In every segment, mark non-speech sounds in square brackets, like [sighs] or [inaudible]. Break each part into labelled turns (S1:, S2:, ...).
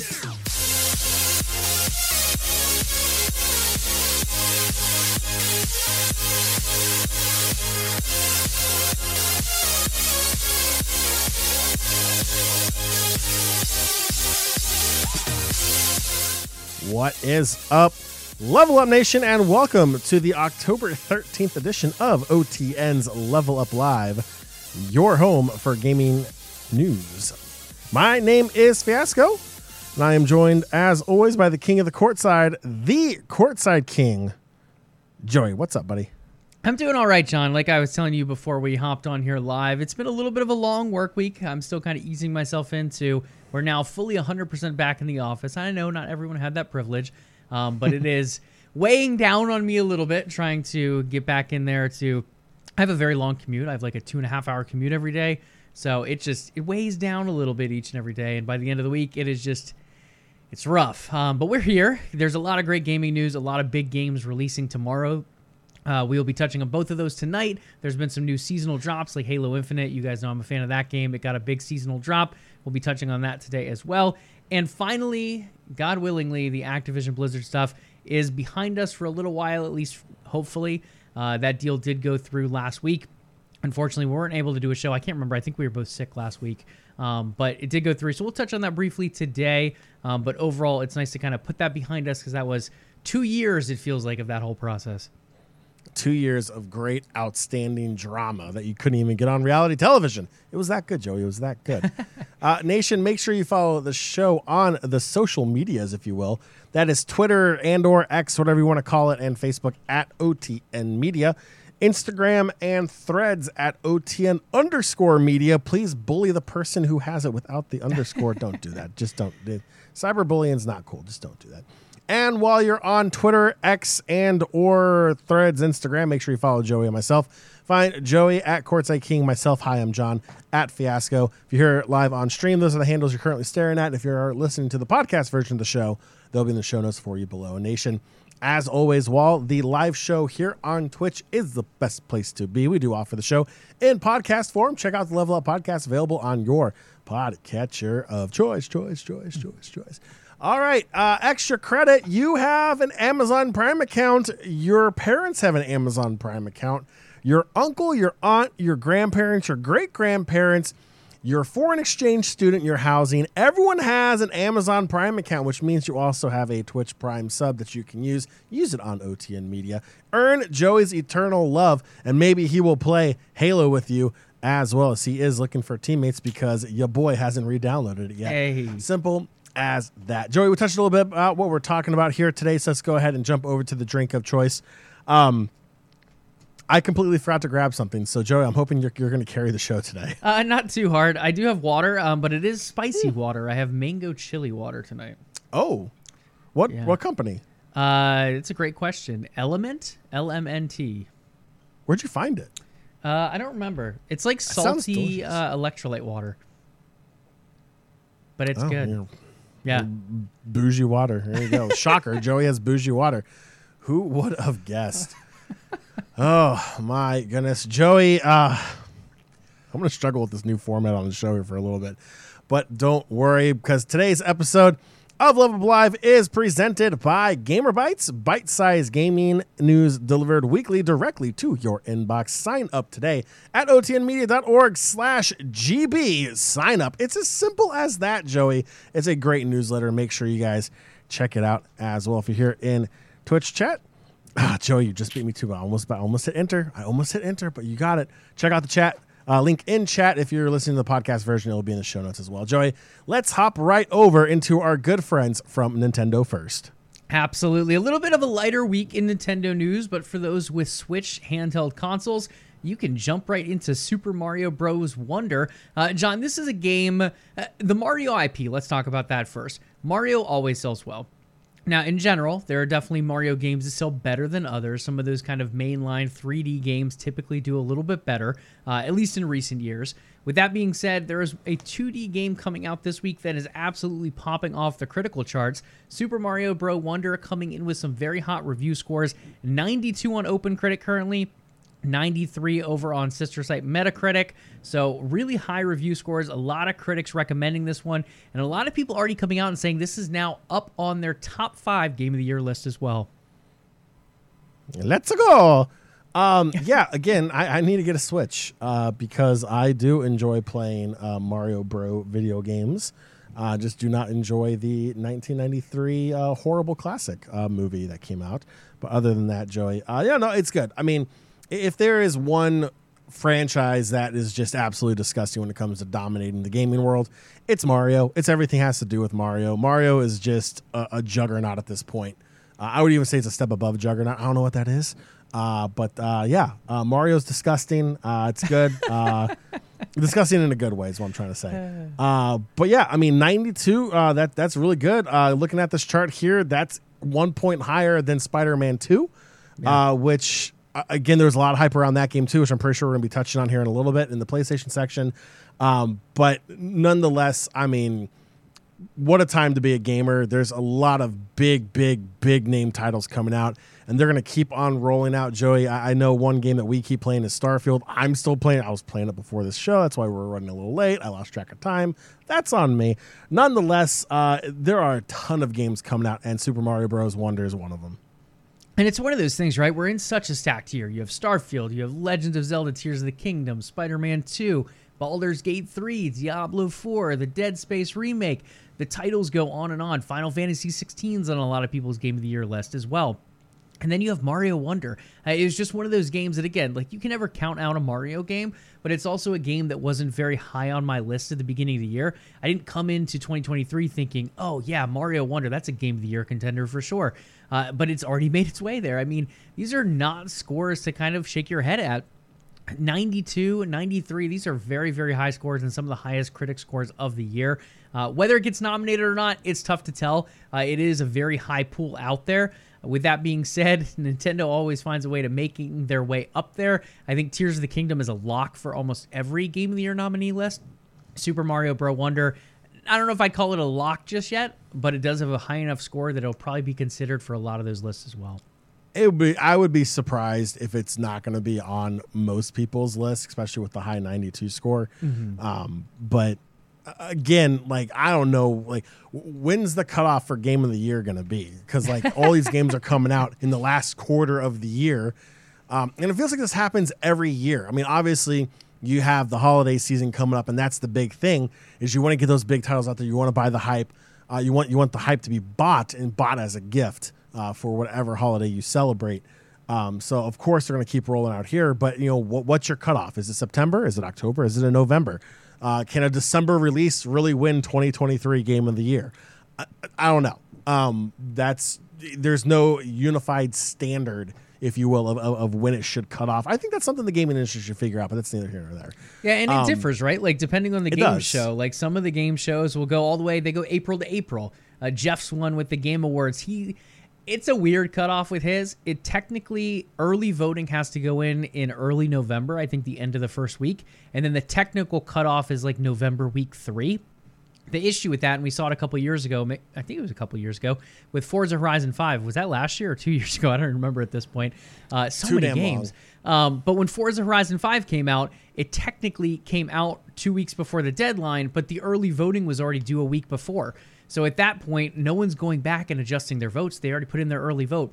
S1: What is up, Level Up Nation, and welcome to the October 13th edition of OTN's Level Up Live, your home for gaming news. My name is Fiasco, and I am joined, as always, by the king of the courtside, the courtside king, Joey. What's up, buddy?
S2: I'm doing all right, Jon. Like I was telling you before we hopped on here live, it's been a little bit of a long work week. I'm still kind of easing myself into. We're now fully 100% back in the office. I know not everyone had that privilege, um, but it [laughs] is weighing down on me a little bit trying to get back in there. To I have a very long commute. I have like a two and a half hour commute every day, so it just it weighs down a little bit each and every day. And by the end of the week, it is just it's rough. Um, but we're here. There's a lot of great gaming news. A lot of big games releasing tomorrow. Uh, we will be touching on both of those tonight. There's been some new seasonal drops like Halo Infinite. You guys know I'm a fan of that game. It got a big seasonal drop. We'll be touching on that today as well. And finally, God willingly, the Activision Blizzard stuff is behind us for a little while, at least hopefully. Uh, that deal did go through last week. Unfortunately, we weren't able to do a show. I can't remember. I think we were both sick last week. Um, but it did go through. So we'll touch on that briefly today. Um, but overall, it's nice to kind of put that behind us because that was two years, it feels like, of that whole process
S1: two years of great, outstanding drama that you couldn't even get on reality television. It was that good, Joey. It was that good. [laughs] uh, Nation, make sure you follow the show on the social medias, if you will. That is Twitter and or X, whatever you want to call it, and Facebook at OTN Media. Instagram and threads at OTN underscore media. Please bully the person who has it without the underscore. don't do that. Just don't. Cyberbullying's not cool. Just don't do that. And while you're on Twitter, X, and or Threads, Instagram, make sure you follow Joey and myself. Find Joey at Courtside King. Myself, hi, I'm Jon at Fiasco. If you're here live on stream, those are the handles you're currently staring at. If you're listening to the podcast version of the show, they'll be in the show notes for you below. A Nation, as always, while the live show here on Twitch is the best place to be, we do offer the show in podcast form. Check out the Level Up podcast available on your podcatcher of choice, choice, choice, choice, choice. All right, uh, extra credit. You have an Amazon Prime account. Your parents have an Amazon Prime account. Your uncle, your aunt, your grandparents, your great grandparents, your foreign exchange student, your housing. Everyone has an Amazon Prime account, which means you also have a Twitch Prime sub that you can use. Use it on OTN Media. Earn Joey's eternal love, and maybe he will play Halo with you as well as he is looking for teammates because your boy hasn't re-downloaded it yet.
S2: Hey.
S1: Simple as that. Joey, we touched a little bit about what we're talking about here today, so let's go ahead and jump over to the drink of choice. Um, I completely forgot to grab something, so Joey, I'm hoping you're, you're going to carry the show today. [laughs]
S2: Uh, not too hard. I do have water, um, but it is spicy water. I have mango chili water tonight.
S1: Oh, what
S2: Yeah.
S1: what company?
S2: Uh, it's a great question. Element, L M N T.
S1: Where'd you find it?
S2: Uh, I don't remember. It's like salty uh, electrolyte water, but it's
S1: Oh,
S2: good.
S1: yeah.
S2: Yeah.
S1: Bougie water. There you go. Shocker. [laughs] Joey has bougie water. Who would have guessed? Oh my goodness, Joey. Uh, I'm going to struggle with this new format on the show here for a little bit, but don't worry because today's episode of Level Up Live is presented by Gamer Bites, bite-sized gaming news delivered weekly directly to your inbox. Sign up today at otnmedia.org slash GB. Sign up. It's as simple as that, Joey. It's a great newsletter. Make sure you guys check it out as well. If you're here in Twitch chat, Ah, Joey, you just beat me too. I almost, I almost hit enter. I almost hit enter, but you got it. Check out the chat. Uh, link in chat if you're listening to the podcast version. It'll be in the show notes as well. Joey, let's hop right over into our good friends from Nintendo first.
S2: Absolutely. A little bit of a lighter week in Nintendo news, but for those with Switch handheld consoles, you can jump right into Super Mario Bros. Wonder. Uh, Jon, this is a game, uh, the Mario IP, let's talk about that first. Mario always sells well. Now, in general, there are definitely Mario games that sell better than others. Some of those kind of mainline 3D games typically do a little bit better, uh, at least in recent years. With that being said, there is a 2D game coming out this week that is absolutely popping off the critical charts. Super Mario Bros. Wonder coming in with some very hot review scores 92 on OpenCritic currently, 93 over on sister site Metacritic. So, really high review scores. A lot of critics recommending this one, and a lot of people already coming out and saying this is now up on their top five game of the year list as well.
S1: Let's go. Um, [laughs] yeah, again, I, I, need to get a Switch uh, because I do enjoy playing uh, Mario Bro video games. Uh, just do not enjoy the 1993 uh, horrible classic uh, movie that came out. But other than that, Joey, uh, yeah, no, it's good. I mean, if there is one franchise that is just absolutely disgusting when it comes to dominating the gaming world, it's Mario. It's everything has to do with Mario. Mario is just a, a juggernaut at this point. I would even say it's a step above juggernaut. I don't know what that is. Uh, but uh, yeah, uh, Mario's disgusting. Uh, it's good. Uh, [laughs] disgusting in a good way is what I'm trying to say. [sighs] Uh, but yeah, I mean, 92. that that's really good. looking at this chart here, that's one point higher than Spider-Man 2, yeah. which again, there was a lot of hype around that game too, which I'm pretty sure we're gonna be touching on here in a little bit in the PlayStation section. Um, but nonetheless, I mean what a time to be a gamer. There's a lot of big, big, big name titles coming out, and they're going to keep on rolling out. Joey, I, I, know one game that we keep playing is Starfield. I'm still playing. I was playing it before this show. That's why we're running a little late. I lost track of time. That's on me. Nonetheless, uh, there are a ton of games coming out, and Super Mario Bros. Wonder is one of them.
S2: And it's one of those things, right? We're in such a stacked year. You have Starfield, you have Legends of Zelda Tears of the Kingdom, Spider Man 2, Baldur's Gate 3, Diablo 4, the Dead Space remake. The titles go on and on. Final Fantasy 16's on a lot of people's Game of the Year list as well. And then you have Mario Wonder. Uh, it was just one of those games that, again, like you can never count out a Mario game, but it's also a game that wasn't very high on my list at the beginning of the year. I didn't come into 2023 thinking, oh, yeah, Mario Wonder, that's a game of the year contender for sure. Uh, but it's already [laughs] made its way there. I mean, these are not scores to kind of shake your head at. 92, 93, these are very, very high scores and some of the highest critic scores of the year. Uh, whether it gets nominated or not, it's tough to tell. Uh, it is a very high pool out there. With that being said, [laughs] Nintendo always finds a way to making their way up there. I think Tears of the Kingdom is a lock for almost every Game of the Year nominee list. Super Mario Bros. Wonder, I don't know if I'd call it a lock just yet, but it does have a high enough score that it'll probably be considered for a lot of those lists as well.
S1: It would be. I would be surprised if it's not going to be on most people's list, especially with the high 92 score. Mm-hmm. Um, but again, like I don't know, like when's the cutoff for game of the year going to be? Because like all these games are coming out in the last quarter of the year, um, and it feels like this happens every year. I mean, obviously you have the holiday season coming up, and that's the big thing is you want to get those big titles out there. You want to buy the hype. Uh, you want you want the hype to be bought and bought as a gift uh, for whatever holiday you celebrate. Um, so of course they're going to keep rolling out here, but you know what, what's your cutoff? Is it September? Is it October? Is it in November? Uh, can a December release really win 2023 Game of the Year? I, I don't know. Um, that's there's no unified standard, if you will, of, of, of, when it should cut off. I think that's something the gaming industry should figure out, but that's neither here nor there.
S2: Yeah, and it um, differs, right? Like depending on the game does. show. Like some of the game shows will go all the way. They go April to April. Uh, Geoff's one with the Game Awards. He it's a weird cutoff with his. It technically early voting has to go in in early November. I think the end of the first week, and then the technical cutoff is like November week three. The issue with that, and we saw it a couple years ago. I think it was a couple years ago with Forza Horizon Five. Was that last year or two [laughs] years ago? I don't remember at this point. Uh, so Too many games. Um, but when Forza Horizon Five came out, it technically came out two weeks before the deadline, but the early voting was already due a week before. So at that point, no one's going back and adjusting their votes. They already put in their early vote.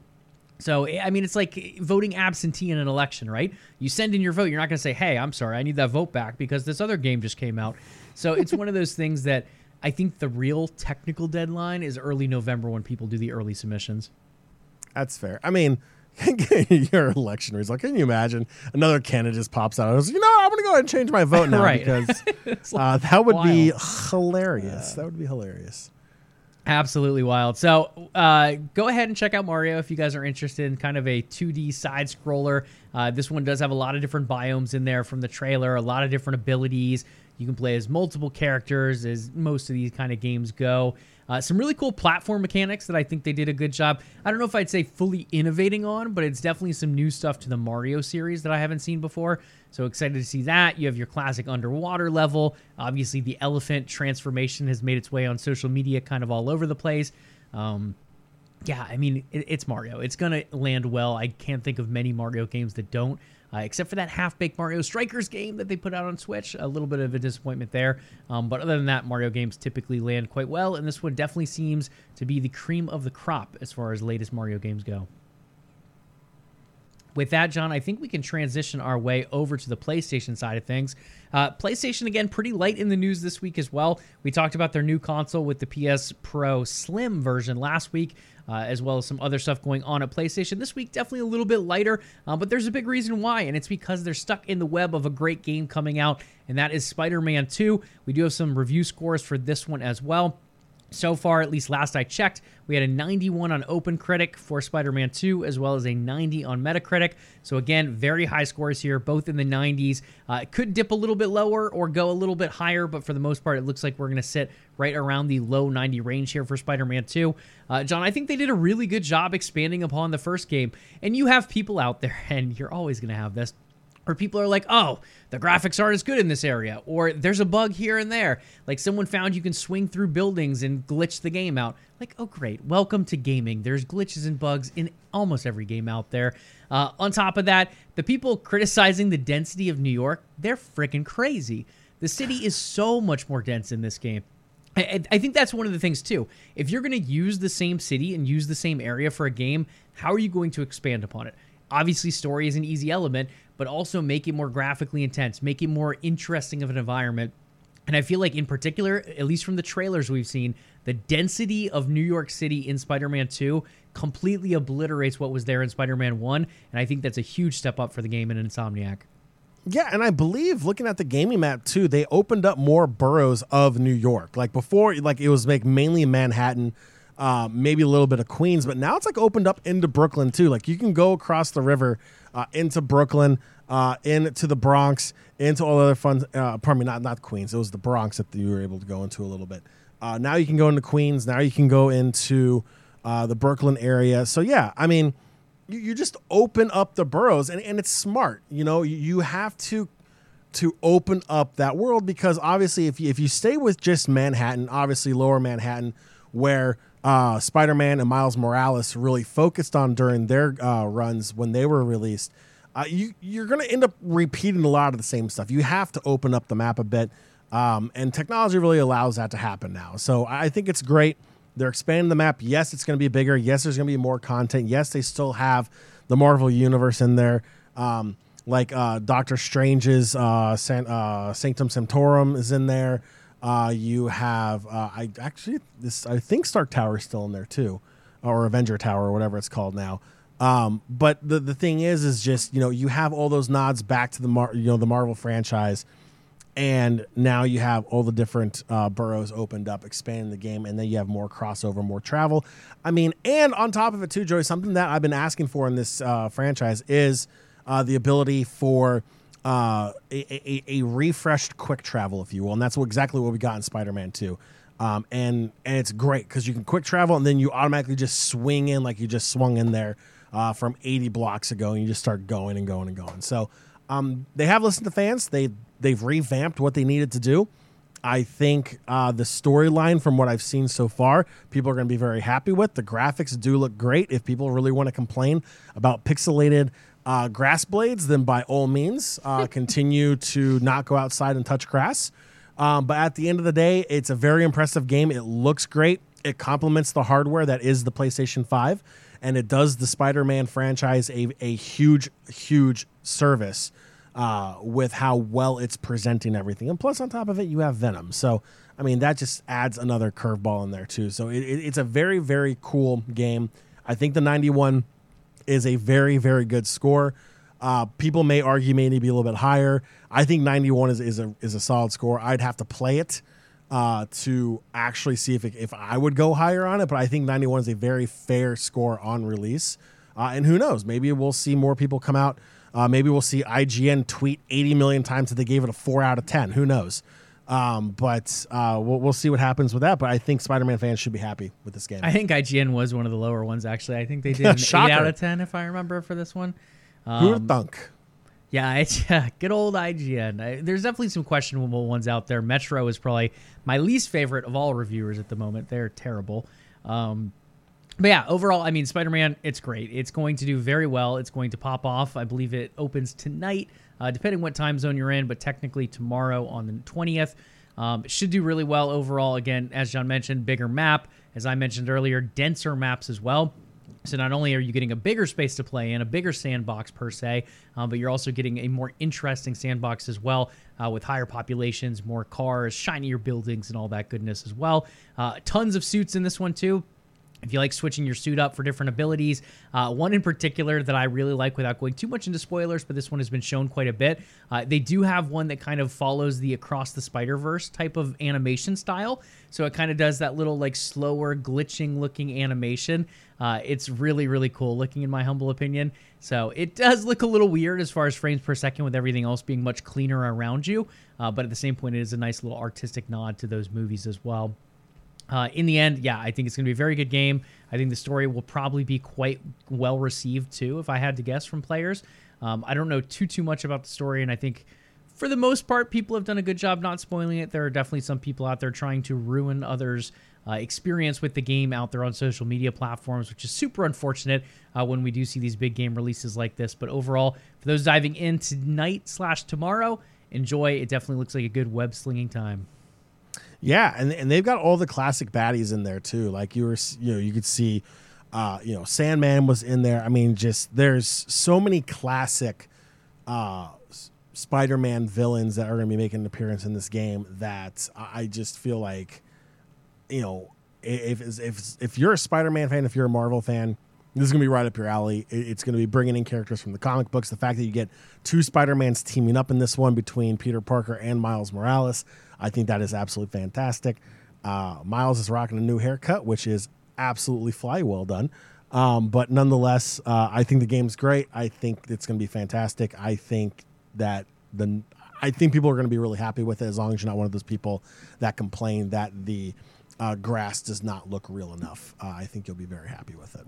S2: So, I mean, it's like voting absentee in an election, right? You send in your vote. You're not going to say, hey, I'm sorry, I need that vote back because this other game just came out. So it's one of those [laughs] things that I think the real technical deadline is early November when people do the early submissions.
S1: That's fair. I mean, [laughs] your election result. Can you imagine another candidate just pops out? I was, you know, I'm going to go ahead and change my vote [laughs] now
S2: right.
S1: because uh, that would wild. be hilarious. That would be hilarious.
S2: Absolutely wild. So uh, go ahead and check out Mario if you guys are interested in kind of a 2D side scroller. Uh, this one does have a lot of different biomes in there from the trailer, a lot of different abilities. You can play as multiple characters, as most of these kind of games go. Uh, some really cool platform mechanics that I think they did a good job. I don't know if I'd say fully innovating on, but it's definitely some new stuff to the Mario series that I haven't seen before. So excited to see that. You have your classic underwater level. Obviously, the elephant transformation has made its way on social media kind of all over the place. Um, Yeah, I mean, it, it's Mario. It's going to land well. I can't think of many Mario games that don't, uh, except for that half baked Mario Strikers game that they put out on Switch. A little bit of a disappointment there. Um, but other than that, Mario games typically land quite well, and this one definitely seems to be the cream of the crop as far as latest Mario games go with that, Jon, I think we can transition our way over to the PlayStation side of things. Uh, PlayStation, again, pretty light in the news this week as well. We talked about their new console with the PS Pro Slim version last week. Uh, as well as some other stuff going on at PlayStation. This week, definitely a little bit lighter, uh, but there's a big reason why, and it's because they're stuck in the web of a great game coming out, and that is Spider Man 2. We do have some review scores for this one as well. So far, at least last I checked, we had a 91 on OpenCritic for Spider Man 2, as well as a 90 on Metacritic. So, again, very high scores here, both in the 90s. Uh, it could dip a little bit lower or go a little bit higher, but for the most part, it looks like we're going to sit right around the low 90 range here for Spider Man 2. Uh, Jon, I think they did a really good job expanding upon the first game. And you have people out there, [laughs] and you're always going to have this or people are like, oh, the graphics aren't as good in this area, or there's a bug here and there. Like someone found you can swing through buildings and glitch the game out. Like, oh, great. Welcome to gaming. There's glitches and bugs in almost every game out there. Uh, on top of that, the people criticizing the density of New York, they're freaking crazy. The city is so much more dense in this game. I, I think that's one of the things too. If you're going to use the same city and use the same area for a game, how are you going to expand upon it? Obviously, story is an easy element, but also make it more graphically intense, make it more interesting of an environment. And I feel like, in particular, at least from the trailers we've seen, the density of New York City in Spider Man 2 completely obliterates what was there in Spider Man 1. And I think that's a huge step up for the game in Insomniac.
S1: Yeah, and I believe looking at the gaming map too, they opened up more boroughs of New York. Like before, like it was like mainly Manhattan, uh, maybe a little bit of Queens, but now it's like opened up into Brooklyn too. Like you can go across the river uh, into Brooklyn, uh, into the Bronx, into all other fun. Uh, pardon me, not not Queens. It was the Bronx that you were able to go into a little bit. Uh, now you can go into Queens. Now you can go into uh, the Brooklyn area. So yeah, I mean, you, you just open up the boroughs, and, and it's smart. You know, you, you have to to open up that world because obviously, if you, if you stay with just Manhattan, obviously Lower Manhattan, where uh, Spider Man and Miles Morales really focused on during their uh, runs when they were released, uh, you, you're going to end up repeating a lot of the same stuff. You have to open up the map a bit. Um, and technology really allows that to happen now. So I think it's great. They're expanding the map. Yes, it's going to be bigger. Yes, there's going to be more content. Yes, they still have the Marvel universe in there. Um, like uh, Doctor Strange's uh, San, uh, Sanctum Sanctorum is in there. Uh, you have uh, I actually this I think Stark Tower is still in there too, or Avenger Tower or whatever it's called now. Um, but the the thing is, is just you know you have all those nods back to the Mar- you know the Marvel franchise, and now you have all the different uh, boroughs opened up, expanding the game, and then you have more crossover, more travel. I mean, and on top of it too, Joey, something that I've been asking for in this uh, franchise is uh, the ability for uh, a, a, a, refreshed quick travel, if you will, and that's exactly what we got in Spider-Man Two. Um, and and it's great because you can quick travel and then you automatically just swing in like you just swung in there uh, from 80 blocks ago, and you just start going and going and going. So um, they have listened to fans. They they've revamped what they needed to do. I think uh, the storyline, from what I've seen so far, people are going to be very happy with. The graphics do look great. If people really want to complain about pixelated uh, grass blades, then by all means, uh, [laughs] continue to not go outside and touch grass. Um, but at the end of the day, it's a very impressive game. It looks great. It complements the hardware that is the PlayStation 5, and it does the Spider Man franchise a, a huge, huge service uh, with how well it's presenting everything. And plus, on top of it, you have Venom. So, I mean, that just adds another curveball in there, too. So, it, it, it's a very, very cool game. I think the 91 is a very, very good score. Uh, people may argue maybe be a little bit higher. I think 91 is, is a is a solid score. I'd have to play it uh, to actually see if it, if I would go higher on it, but I think 91 is a very fair score on release. Uh, and who knows? Maybe we'll see more people come out. Uh, maybe we'll see IGN tweet 80 million times that they gave it a four out of 10. Who knows? Um, but uh, we'll, we'll see what happens with that. But I think Spider-Man fans should be happy with this game.
S2: I think IGN was one of the lower ones. Actually, I think they did [laughs] an eight out of ten, if I remember, for this one.
S1: Um, Who thunk?
S2: Yeah, it's [laughs] yeah, good old IGN. I, there's definitely some questionable ones out there. Metro is probably my least favorite of all reviewers at the moment. They're terrible. Um, but yeah, overall, I mean, Spider Man, it's great. It's going to do very well. It's going to pop off. I believe it opens tonight, uh, depending what time zone you're in, but technically tomorrow on the 20th. Um, should do really well overall. Again, as Jon mentioned, bigger map. As I mentioned earlier, denser maps as well. So not only are you getting a bigger space to play in, a bigger sandbox per se, uh, but you're also getting a more interesting sandbox as well, uh, with higher populations, more cars, shinier buildings, and all that goodness as well. Uh, tons of suits in this one too. If you like switching your suit up for different abilities, uh, one in particular that I really like without going too much into spoilers, but this one has been shown quite a bit. Uh, they do have one that kind of follows the Across the Spider Verse type of animation style. So it kind of does that little like slower, glitching looking animation. Uh, it's really, really cool looking, in my humble opinion. So it does look a little weird as far as frames per second with everything else being much cleaner around you. Uh, but at the same point, it is a nice little artistic nod to those movies as well. Uh, in the end, yeah, I think it's going to be a very good game. I think the story will probably be quite well received too, if I had to guess from players. Um, I don't know too too much about the story, and I think for the most part, people have done a good job not spoiling it. There are definitely some people out there trying to ruin others' uh, experience with the game out there on social media platforms, which is super unfortunate uh, when we do see these big game releases like this. But overall, for those diving in tonight slash tomorrow, enjoy. It definitely looks like a good web slinging time.
S1: Yeah, and and they've got all the classic baddies in there too. Like you were, you know, you could see, uh, you know, Sandman was in there. I mean, just there's so many classic uh, Spider-Man villains that are going to be making an appearance in this game that I just feel like, you know, if if if you're a Spider-Man fan, if you're a Marvel fan, this is going to be right up your alley. It's going to be bringing in characters from the comic books. The fact that you get two Spider-Mans teaming up in this one between Peter Parker and Miles Morales I think that is absolutely fantastic. Uh, Miles is rocking a new haircut, which is absolutely fly well done. Um, but nonetheless, uh, I think the game's great. I think it's going to be fantastic. I think that the I think people are going to be really happy with it as long as you're not one of those people that complain that the uh, grass does not look real enough. Uh, I think you'll be very happy with it.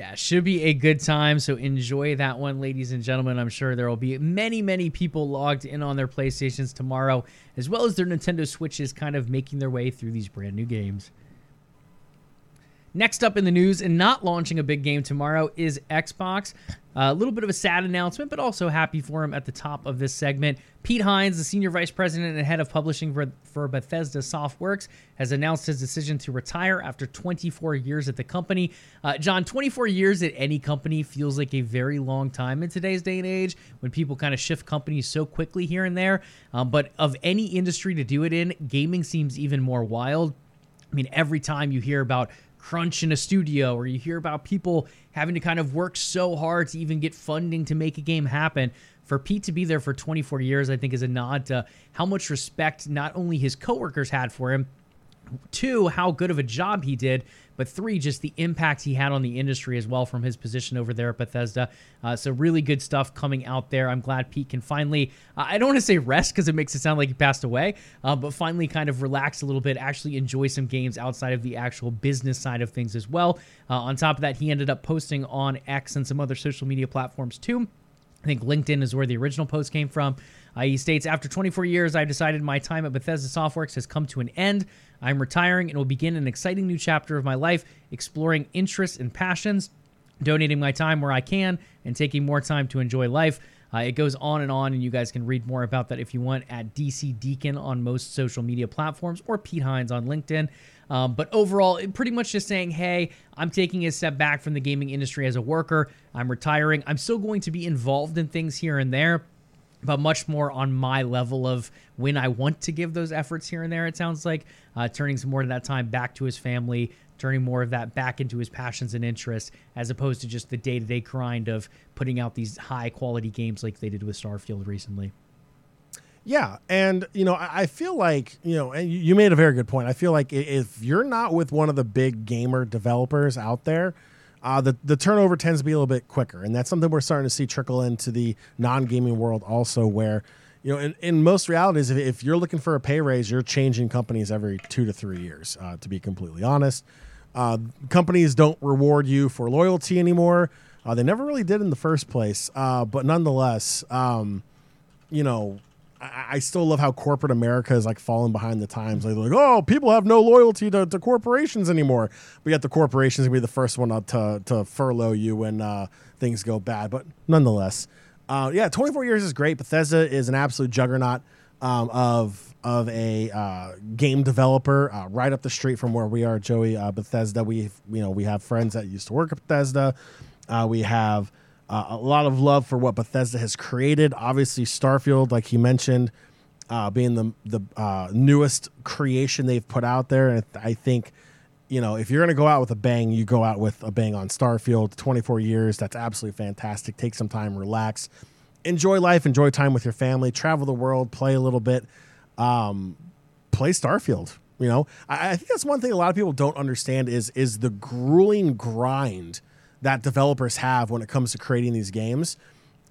S2: Yeah, should be a good time. So enjoy that one, ladies and gentlemen. I'm sure there will be many, many people logged in on their PlayStations tomorrow, as well as their Nintendo Switches kind of making their way through these brand new games. Next up in the news, and not launching a big game tomorrow, is Xbox. A little bit of a sad announcement, but also happy for him at the top of this segment. Pete Hines, the senior vice president and head of publishing for, for Bethesda Softworks, has announced his decision to retire after 24 years at the company. Uh, Jon, 24 years at any company feels like a very long time in today's day and age when people kind of shift companies so quickly here and there. Um, but of any industry to do it in, gaming seems even more wild. I mean, every time you hear about crunch in a studio or you hear about people having to kind of work so hard to even get funding to make a game happen. For Pete to be there for 24 years I think is a nod to how much respect not only his coworkers had for him two how good of a job he did but three, just the impact he had on the industry as well from his position over there at Bethesda. Uh, so really good stuff coming out there. I'm glad Pete can finally, uh, I don't want to say rest because it makes it sound like he passed away, uh, but finally kind of relax a little bit, actually enjoy some games outside of the actual business side of things as well. Uh, on top of that, he ended up posting on X and some other social media platforms too. I think LinkedIn is where the original post came from. Uh, he states, After 24 years, I've decided my time at Bethesda Softworks has come to an end. I'm retiring and will begin an exciting new chapter of my life, exploring interests and passions, donating my time where I can, and taking more time to enjoy life. Uh, it goes on and on, and you guys can read more about that if you want at DC Deacon on most social media platforms or Pete Hines on LinkedIn. Um, but overall, pretty much just saying, hey, I'm taking a step back from the gaming industry as a worker. I'm retiring. I'm still going to be involved in things here and there but much more on my level of when I want to give those efforts here and there. It sounds like uh, turning some more of that time back to his family, turning more of that back into his passions and interests, as opposed to just the day to day grind of putting out these high quality games like they did with Starfield recently.
S1: Yeah, and you know, I feel like you know, and you made a very good point. I feel like if you're not with one of the big gamer developers out there, uh, the the turnover tends to be a little bit quicker, and that's something we're starting to see trickle into the non gaming world also, where you know, in, in most realities, if, if, you're looking for a pay raise, you're changing companies every two to three years. Uh, to be completely honest, uh, companies don't reward you for loyalty anymore. Uh, they never really did in the first place, uh, but nonetheless, um, you know, I, I still love how corporate America is like falling behind the times. Like, like oh, people have no loyalty to, to corporations anymore. But yet the corporations gonna be the first one to to furlough you when uh, things go bad. But nonetheless, uh, yeah, 24 years is great. Bethesda is an absolute juggernaut um, of of a uh, game developer uh, right up the street from where we are, Joey. Uh, Bethesda. We you know we have friends that used to work at Bethesda. Uh, we have uh, a lot of love for what Bethesda has created. Obviously, Starfield, like he mentioned, uh, being the the newest creation they've put out there, and I think. You know, if you're going to go out with a bang, you go out with a bang on Starfield. 24 years, that's absolutely fantastic. Take some time, relax, enjoy life, enjoy time with your family, travel the world, play a little bit um, play Starfield. You know, I, I think that's one thing a lot of people don't understand is is the grueling grind that developers have when it comes to creating these games.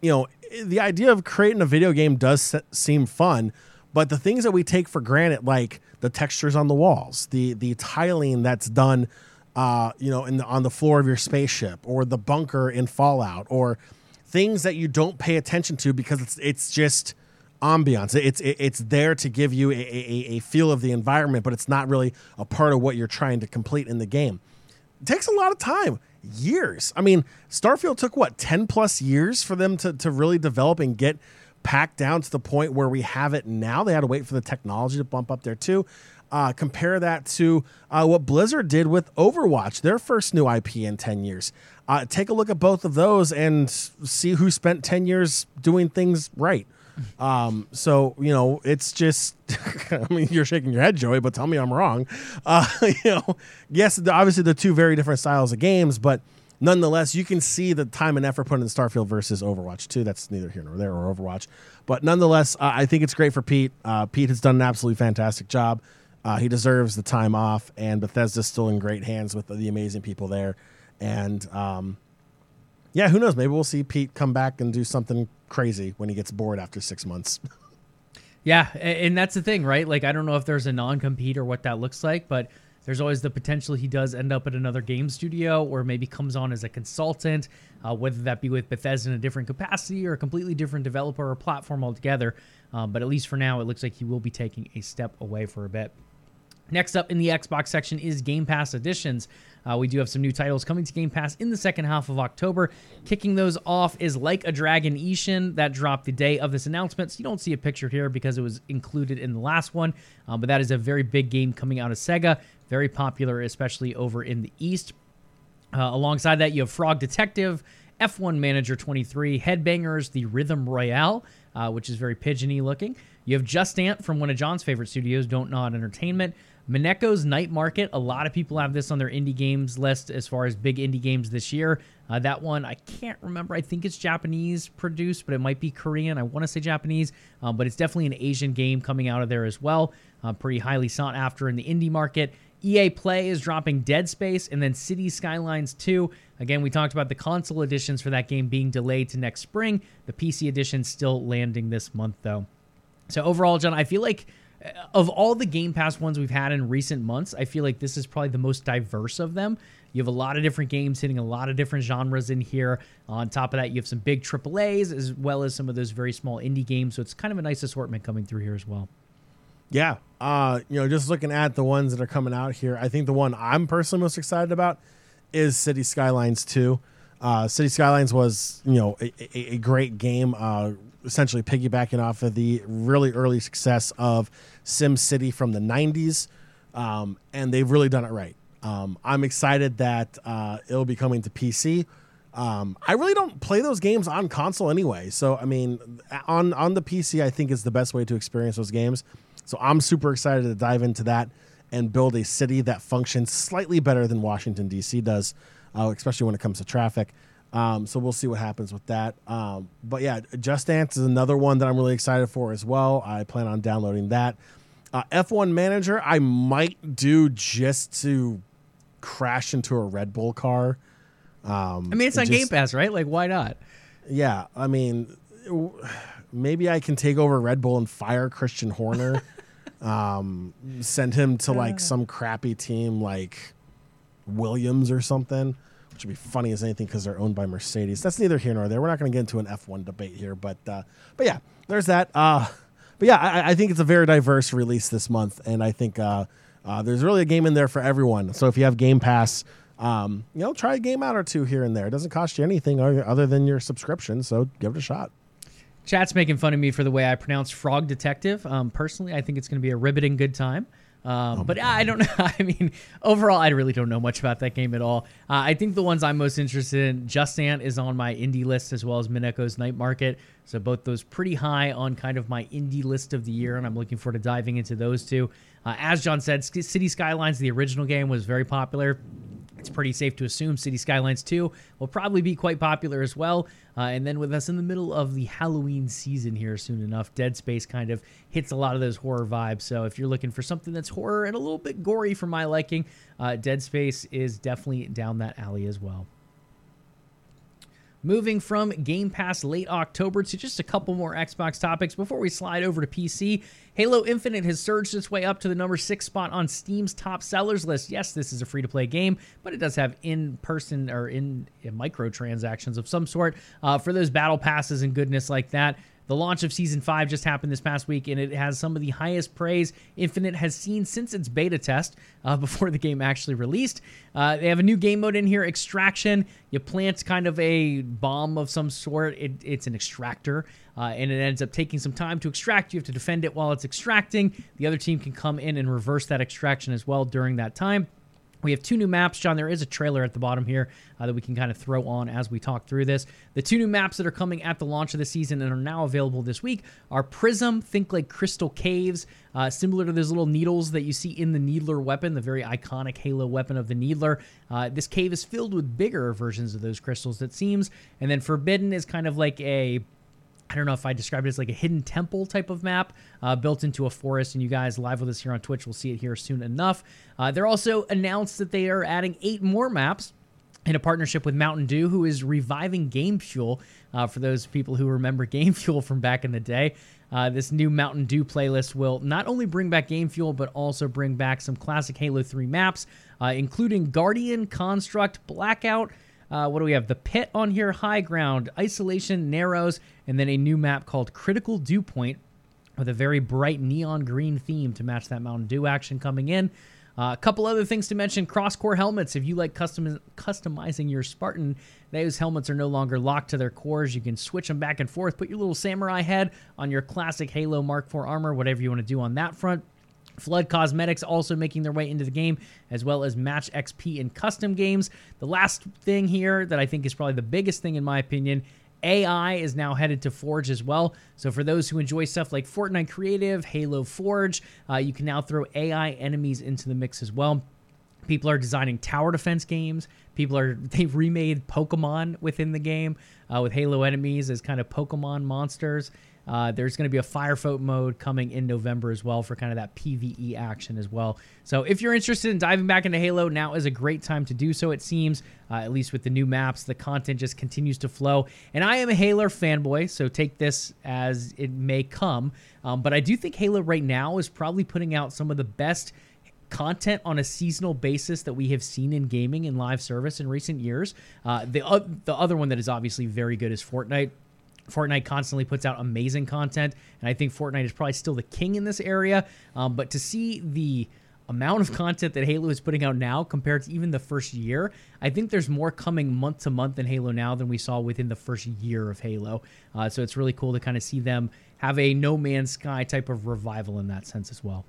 S1: You know, the idea of creating a video game does seem fun, but the things that we take for granted, like the textures on the walls, the the tiling that's done, uh, you know, in the, on the floor of your spaceship, or the bunker in Fallout, or things that you don't pay attention to because it's it's just ambiance. It's it's there to give you a, a, a, feel of the environment, but it's not really a part of what you're trying to complete in the game. It takes a lot of time, years. I mean, Starfield took what ten plus years for them to to really develop and get packed down to the point where we have it now. They had to wait for the technology to bump up there too. Uh, compare that to uh, what Blizzard did with Overwatch, their first new IP in 10 years. Uh, take a look at both of those and see who spent 10 years doing things right. Um, so you know, it's just. [laughs] I mean, you're shaking your head, Joey, but tell me I'm wrong. Uh, [laughs] you know, yes, the, obviously the two very different styles of games, but nonetheless, you can see the time and effort put in Starfield versus Overwatch 2. That's neither here nor there, or Overwatch. But nonetheless, uh, I think it's great for Pete. Uh, Pete has done an absolutely fantastic job. Uh, he deserves the time off, and Bethesda's still in great hands with the, the amazing people there. And um, yeah, who knows? Maybe we'll see Pete come back and do something crazy when he gets bored after six months. [laughs]
S2: yeah, and that's the thing, right? Like, I don't know if there's a non compete or what that looks like, but there's always the potential he does end up at another game studio or maybe comes on as a consultant, uh, whether that be with Bethesda in a different capacity or a completely different developer or platform altogether. Um, but at least for now, it looks like he will be taking a step away for a bit. Next up in the Xbox section is Game Pass Editions. Uh, we do have some new titles coming to Game Pass in the second half of October. Kicking those off is Like a Dragon Ishin that dropped the day of this announcement. So you don't see a picture here because it was included in the last one. Uh, but that is a very big game coming out of Sega, very popular, especially over in the East. Uh, alongside that, you have Frog Detective, F1 Manager 23, Headbangers, the Rhythm Royale, uh, which is very pigeony looking. You have Jusant from one of Jon's favorite studios, Don't Nod Entertainment. Mineko's Night Market. A lot of people have this on their indie games list as far as big indie games this year. Uh, that one, I can't remember. I think it's Japanese produced, but it might be Korean. I want to say Japanese, uh, but it's definitely an Asian game coming out of there as well. Uh, pretty highly sought after in the indie market. EA Play is dropping Dead Space and then City Skylines 2. Again, we talked about the console editions for that game being delayed to next spring. The PC edition still landing this month, though. So, overall, Jon, I feel like of all the Game Pass ones we've had in recent months, I feel like this is probably the most diverse of them. You have a lot of different games hitting a lot of different genres in here. On top of that, you have some big AAAs as well as some of those very small indie games. So it's kind of a nice assortment coming through here as well.
S1: Yeah. Uh, you know, just looking at the ones that are coming out here, I think the one I'm personally most excited about is City Skylines 2. Uh, City Skylines was, you know, a, a, a great game. Uh, essentially piggybacking off of the really early success of Sim City from the 90s. Um, and they've really done it right. Um, I'm excited that uh, it'll be coming to PC. Um, I really don't play those games on console anyway. So, I mean, on, on the PC, I think is the best way to experience those games. So, I'm super excited to dive into that and build a city that functions slightly better than Washington, D.C. does, uh, especially when it comes to traffic. Um, so we'll see what happens with that. Um, but yeah, Just Dance is another one that I'm really excited for as well. I plan on downloading that. Uh, F1 Manager, I might do just to crash into a Red Bull car.
S2: Um, I mean, it's on just, Game Pass, right? Like, why not?
S1: Yeah, I mean, maybe I can take over Red Bull and fire Christian Horner. [laughs] um, send him to like some crappy team like Williams or something which would be funny as anything because they're owned by Mercedes. That's neither here nor there. We're not going to get into an F1 debate here, but uh, but yeah, there's that. Uh, but yeah, I, I think it's a very diverse release this month, and I think uh, uh, there's really a game in there for everyone. So if you have Game Pass, um, you know, try a game out or two here and there. It doesn't cost you anything other other than your subscription, so give it a shot.
S2: Chat's making fun of me for the way I pronounce Frog Detective. Um, personally, I think it's going to be a riveting good time. Um, but I don't [laughs] know. I mean, overall, I really don't know much about that game at all. Uh, I think the ones I'm most interested in, Jusant is on my indie list as well as Mineko's Night Market. So both those pretty high on kind of my indie list of the year, and I'm looking forward to diving into those two. Uh, as Jon said, City Skylines, the original game, was very popular it's pretty safe to assume City Skylines 2 will probably be quite popular as well. Uh, and then with us in the middle of the Halloween season here soon enough, Dead Space kind of hits a lot of those horror vibes. So if you're looking for something that's horror and a little bit gory for my liking, uh, Dead Space is definitely down that alley as well. Moving from Game Pass late October to just a couple more Xbox topics before we slide over to PC. Halo Infinite has surged its way up to the number six spot on Steam's top sellers list. Yes, this is a free to play game, but it does have in person or in, microtransactions of some sort uh, for those battle passes and goodness like that. The launch of Season 5 just happened this past week, and it has some of the highest praise Infinite has seen since its beta test uh, [laughs] before the game actually released. Uh, they have a new game mode in here, Extraction. You plant kind of a bomb of some sort, it, it's an extractor, uh, and it ends up taking some time to extract. You have to defend it while it's extracting. The other team can come in and reverse that extraction as well during that time. We have two new maps, Jon. There is a trailer at the bottom here uh, that we can kind of throw on as we talk through this. The two new maps that are coming at the launch of the season and are now available this week are Prism, think like crystal caves, uh, similar to those little needles that you see in the Needler weapon, the very iconic Halo weapon of the Needler. Uh, this cave is filled with bigger versions of those crystals, it seems. And then Forbidden is kind of like a I don't know if I describe it as like a hidden temple type of map uh, built into a forest. And you guys live with us here on Twitch will see it here soon enough. Uh, they're also announced that they are adding eight more maps in a partnership with Mountain Dew, who is reviving Game Fuel. Uh, for those people who remember [laughs] Game Fuel from back in the day, uh, this new Mountain Dew playlist will not only bring back Game Fuel, but also bring back some classic Halo 3 maps, uh, including Guardian, Construct, Blackout. Uh, what do we have? The Pit on here, High Ground, Isolation, Narrows, and then a new map called Critical Dew Point with a very bright neon green theme to match that Mountain Dew action coming in. Uh, a couple other things to mention cross-core helmets. If you like custom- customizing your Spartan, those helmets are no longer locked to their cores. You can switch them back and forth. Put your little samurai head on your classic Halo Mark IV armor, whatever you want to do on that front. Flood Cosmetics also making their way into the game, as well as Match XP and custom games. The last thing here that I think is probably the biggest thing, in my opinion, AI is now headed to Forge as well. So for those who enjoy stuff like Fortnite Creative, Halo Forge, uh, you can now throw AI enemies into the mix as well. People are designing tower defense games. People are [laughs] they've remade Pokemon within the game uh, with Halo enemies as kind of Pokemon monsters. Uh, there's going to be a firefight mode coming in November as well for kind of that PVE action as well. So if you're interested in diving back into Halo, now is a great time to do so. It seems, uh, at least with the new maps, the content just continues to flow. And I am a Halo fanboy, so take this as it may come. Um, but I do think Halo right now is probably putting out some of the best content on a seasonal basis that we have seen in gaming and live service in recent years. Uh, the uh, the other one that is obviously very good is Fortnite. Fortnite constantly puts out amazing content, and I think Fortnite is probably still the king in this area. Um, but to see the amount of content that Halo is putting out now compared to even the first year, I think there's more coming month to month in Halo now than we saw within the first year of Halo. Uh, so it's really cool to kind of see them have a No Man's Sky type of revival in that sense as well.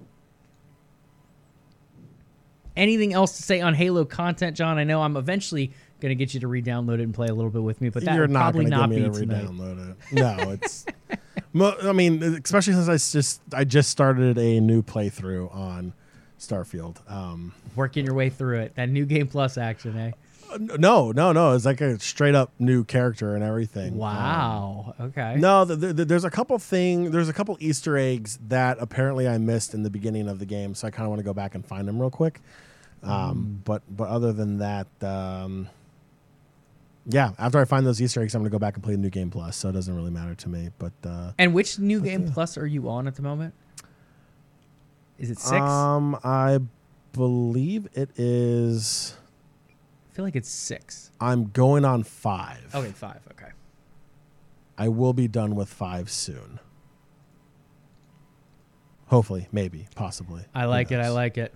S2: Anything else to say on Halo content, Jon? I know I'm eventually going to get you to re-download it and play a little bit with me, but that
S1: You're not
S2: probably
S1: to
S2: not
S1: get me to
S2: tonight.
S1: re-download it. No, it's. [laughs] mo- I mean, especially since I just I just started a new playthrough on Starfield. Um,
S2: Working your way through it. That new game plus action, eh?
S1: no, no, no. It's like a straight up new character and everything. Um,
S2: Wow. okay.
S1: no, th th there's a couple thing. There's a couple Easter eggs that apparently I missed in the beginning of the game, so I kind of want to go back and find them real quick. Um, But but other than that, um, yeah. After I find those Easter eggs, I'm gonna go back and play the new game plus. So it doesn't really matter to me. But uh,
S2: And which new game plus are you on at the moment? Is it six?
S1: Um, I believe it is.
S2: I feel like it's six.
S1: I'm going on five.
S2: Okay, five. Okay.
S1: I will be done with five soon. Hopefully, maybe, possibly.
S2: I like it. I like it.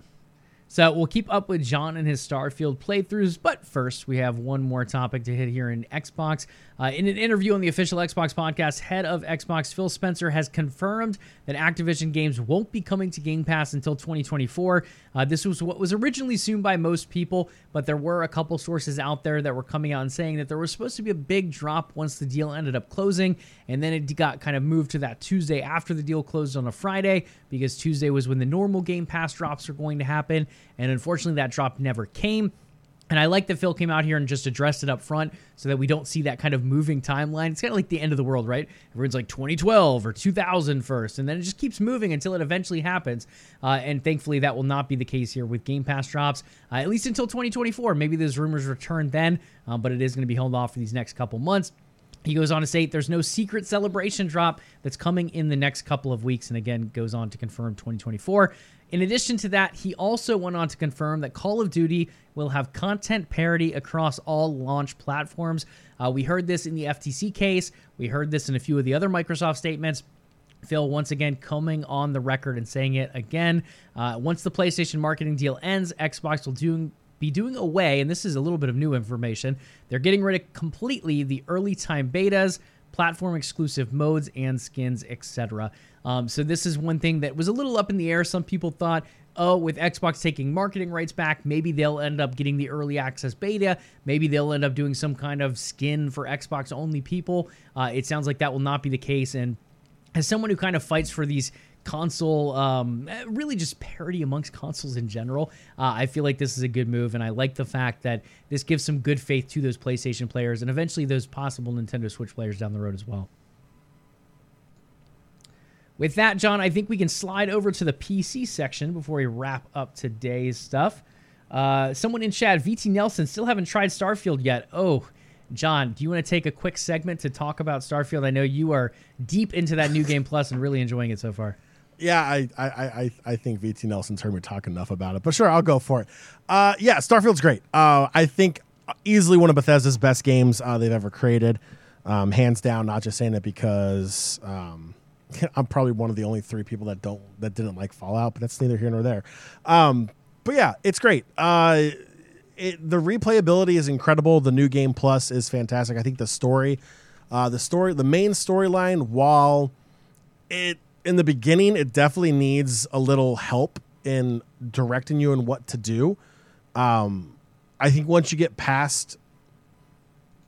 S2: So we'll keep up with Jon and his Starfield playthroughs, but first we have one more topic to hit here in Xbox. Uh, in an interview on the official Xbox podcast, head of Xbox Phil Spencer has confirmed that Activision games won't be coming to Game Pass until 2024. Uh, this was what was originally assumed by most people, but there were a couple sources out there that were coming out and saying that there was supposed to be a big drop once the deal ended up closing, and then it got kind of moved to that Tuesday after the deal closed on a Friday because Tuesday was when the normal Game Pass drops are going to happen, and unfortunately that drop never came. And I like that Phil came out here and just addressed it up front so that we don't see that kind of moving timeline. It's kind of like the end of the world, right? Everyone's like 2012 or 2000 first, and then it just keeps moving until it eventually happens. Uh, and thankfully, that will not be the case here with Game Pass drops, uh, at least until 2024. Maybe those rumors return then, um, but it is going to be held off for these next couple months. He goes on to say there's no secret celebration drop that's coming in the next couple of weeks, and again goes on to confirm 2024. In addition to that, he also went on to confirm that Call of Duty will have content parity across all launch platforms. Uh, we heard this in the FTC case. We heard this in a few of the other Microsoft statements. Phil once again coming on the record and saying it again. Uh, once the PlayStation marketing deal ends, Xbox will do be doing away, and this is a little bit of new information. They're getting rid of completely the early time betas, platform exclusive modes, and skins, etc. Um, so this is one thing that was a little up in the air. Some people thought, oh, with Xbox taking marketing rights back, maybe they'll end up getting the early access beta. Maybe they'll end up doing some kind of skin for Xbox only people. Uh, it sounds like that will not be the case. And as someone who kind of fights for these console, um, eh, really just parity amongst consoles in general. Uh, I feel like this is a good move, and I like the fact that this gives some good faith to those PlayStation players and eventually those possible Nintendo Switch players down the road as well. With that, Jon, I think we can slide over to the PC section before we wrap up today's stuff. Uh, someone in chat, VT Nelson, still haven't tried Starfield yet. Oh, Jon, do you want to take a quick segment to talk about Starfield? I know you are deep into that new game plus and really enjoying it so far.
S1: Yeah, I, I, I, I think VT Nelson's heard me talk enough about it, but sure, I'll go for it. Uh, yeah, Starfield's great. Uh, I think easily one of Bethesda's best games uh, they've ever created, um, hands down. Not just saying it because um, [laughs] I'm probably one of the only three people that don't that didn't like Fallout, but that's neither here nor there. Um, but yeah, it's great. Uh, it, the replayability is incredible. The new game plus is fantastic. I think the story, uh, the story, the main storyline, while it in the beginning, it definitely needs a little help in directing you in what to do. Um, I think once you get past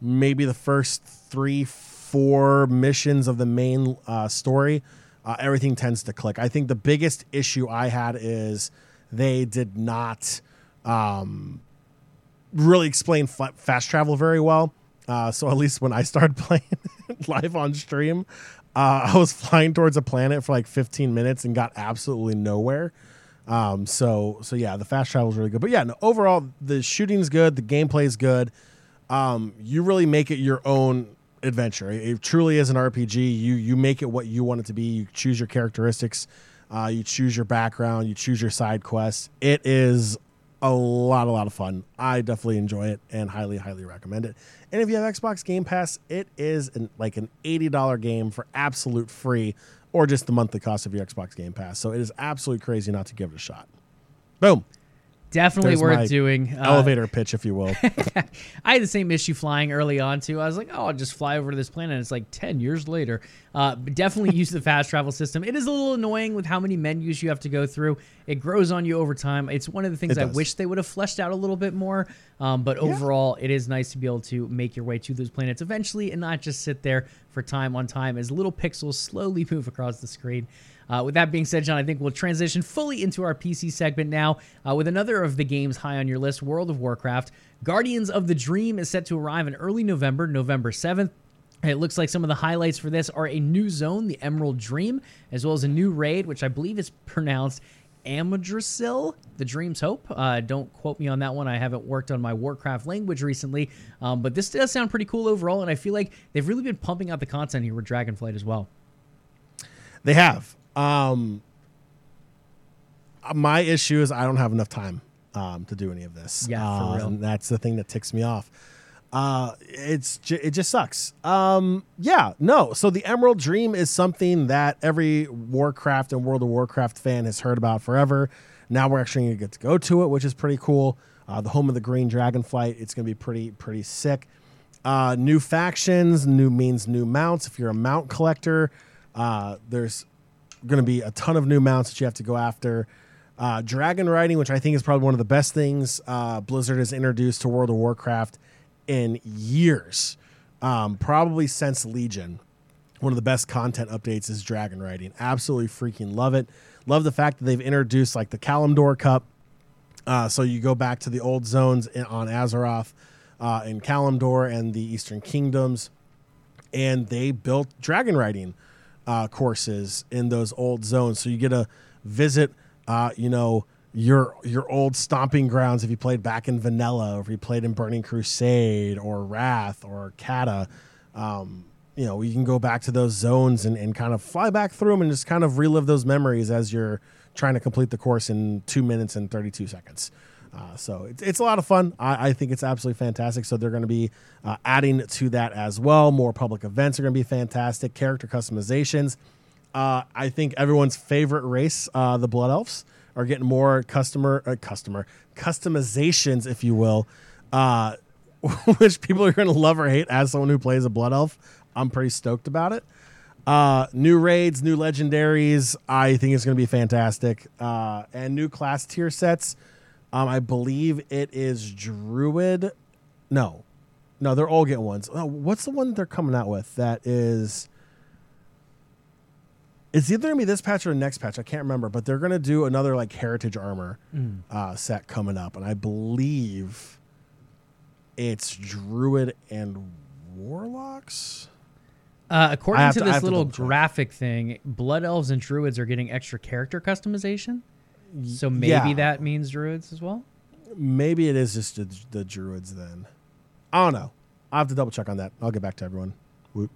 S1: maybe the first three, four missions of the main uh, story, uh, everything tends to click. I think the biggest issue I had is they did not um, really explain fast travel very well. Uh, so at least when I started [laughs] playing live on stream, uh, [laughs] I was flying towards a planet for like 15 minutes and got absolutely nowhere. Um, so so yeah, the fast travel is really good. But yeah, no, overall the shooting's good, the gameplay is good. Um, you really make it your own adventure. It, it, truly is an RPG. You you make it what you want it to be. You choose your characteristics. Uh, you choose your background. You choose your side quests. It is a lot, a lot of fun. I definitely enjoy it and highly, highly recommend it. And if you have Xbox Game Pass, it is an, like an $80 game for absolute free or just the monthly cost of your Xbox Game Pass. So it is absolutely crazy not to give it a shot. Boom.
S2: Definitely There's worth doing.
S1: Uh, elevator pitch, if you will. [laughs]
S2: I had the same issue flying early on too. I was like, oh, I'll just fly over to this planet. It's like ten years later. Uh, but definitely [laughs] use the fast travel system. It is a little annoying with how many menus you have to go through. It grows on you over time. It's one of the things I wish they would have fleshed out a little bit more. Um, but overall, yeah. it is nice to be able to make your way to those planets eventually and not just sit there for time on time as little pixels slowly [laughs] move across the screen. Uh, with that being said, Jon, I think we'll transition fully into our PC segment now uh, with another of the games high on your list World of Warcraft. Guardians of the Dream is set to arrive in early November, November 7th. It looks like some of the highlights for this are a new zone, the Emerald Dream, as well as a new raid, which I believe is pronounced Amirdrassil, the Dream's Hope. Uh, don't quote me on that one. I haven't worked on my Warcraft language recently, um, but this does sound pretty cool overall, and I feel like they've really been pumping out the content here with Dragonflight as well.
S1: They have. Um, my issue is I don't have enough time um, to do any of this.
S2: Yeah,
S1: uh, And that's the thing that ticks me off. Uh, it's ju- it just sucks. Um, yeah, no. So the Emerald Dream is something that every Warcraft and World of Warcraft fan has heard about forever. Now we're actually going to get to go to it, which is pretty cool. Uh, the home of the Green Dragonflight. It's going to be pretty pretty sick. Uh, new factions, new means new mounts. If you're a mount collector, uh, there's going to be a ton of new mounts that you have to go after. Uh, dragon riding, which I think is probably one of the best things uh, Blizzard has introduced to World of Warcraft in years, um, probably since Legion. One of the best content updates is dragon riding. Absolutely freaking love it. Love the fact that they've introduced like the Kalimdor Cup. Uh, so you go back to the old zones in, on Azeroth, uh, in Kalimdor and the Eastern Kingdoms, and they built dragon riding uh, courses in those old zones. So you get to visit, uh, you know, your your old stomping grounds if you played back in Vanilla, or if you played in Burning Crusade, or Wrath, or Cata. Um, you know, you can go back to those zones and, and kind of fly back through them and just kind of relive those memories as you're trying to complete the course in two minutes and 32 seconds. Uh, so it's, it's a lot of fun. I, I think it's absolutely fantastic. So they're going to be uh, adding to that as well. More public events are going to be fantastic. Character customizations. Uh, I think everyone's favorite race, uh, the Blood Elves, are getting more customer uh, customer customizations, if you will, uh, [laughs] which people are going to love or hate. As someone who plays a Blood Elf, I'm pretty stoked about it. Uh, new raids, new legendaries. I think it's going to be fantastic. Uh, and new class tier sets. Um, I believe it is Druid. No, no, they're all getting ones. Oh, what's the one they're coming out with that is? It's either gonna be this patch or the next patch. I can't remember, but they're gonna do another like heritage armor uh, set coming up, and I believe it's Druid and Warlocks.
S2: Uh, according to
S1: to-
S2: this little graphic thing, blood elves and druids are getting extra character customization. So maybe
S1: yeah.
S2: that means druids as well.
S1: Maybe it is just the, the Druids then. I don't know. I'll have to double check on that. I'll get back to everyone. Whoop.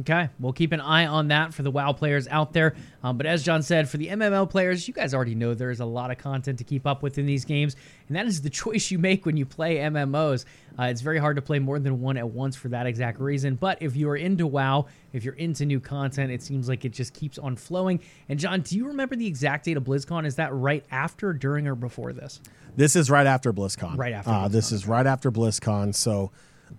S2: Okay, we'll keep an eye on that for the WoW players out there. Um, but as Jon said, for the MMO players, you guys already know there is a lot of content to keep up with in these games, and that is the [laughs] choice you make when you play MMOs. Uh, it's very hard to play more than one at once for that exact reason. But if you are into WoW, if you're into new content, it seems like it just keeps on flowing. And Jon, do you remember the exact date of BlizzCon? Is that right after, during, or before this?
S1: This is right after BlizzCon.
S2: Right after
S1: Uh, this is right after BlizzCon. So,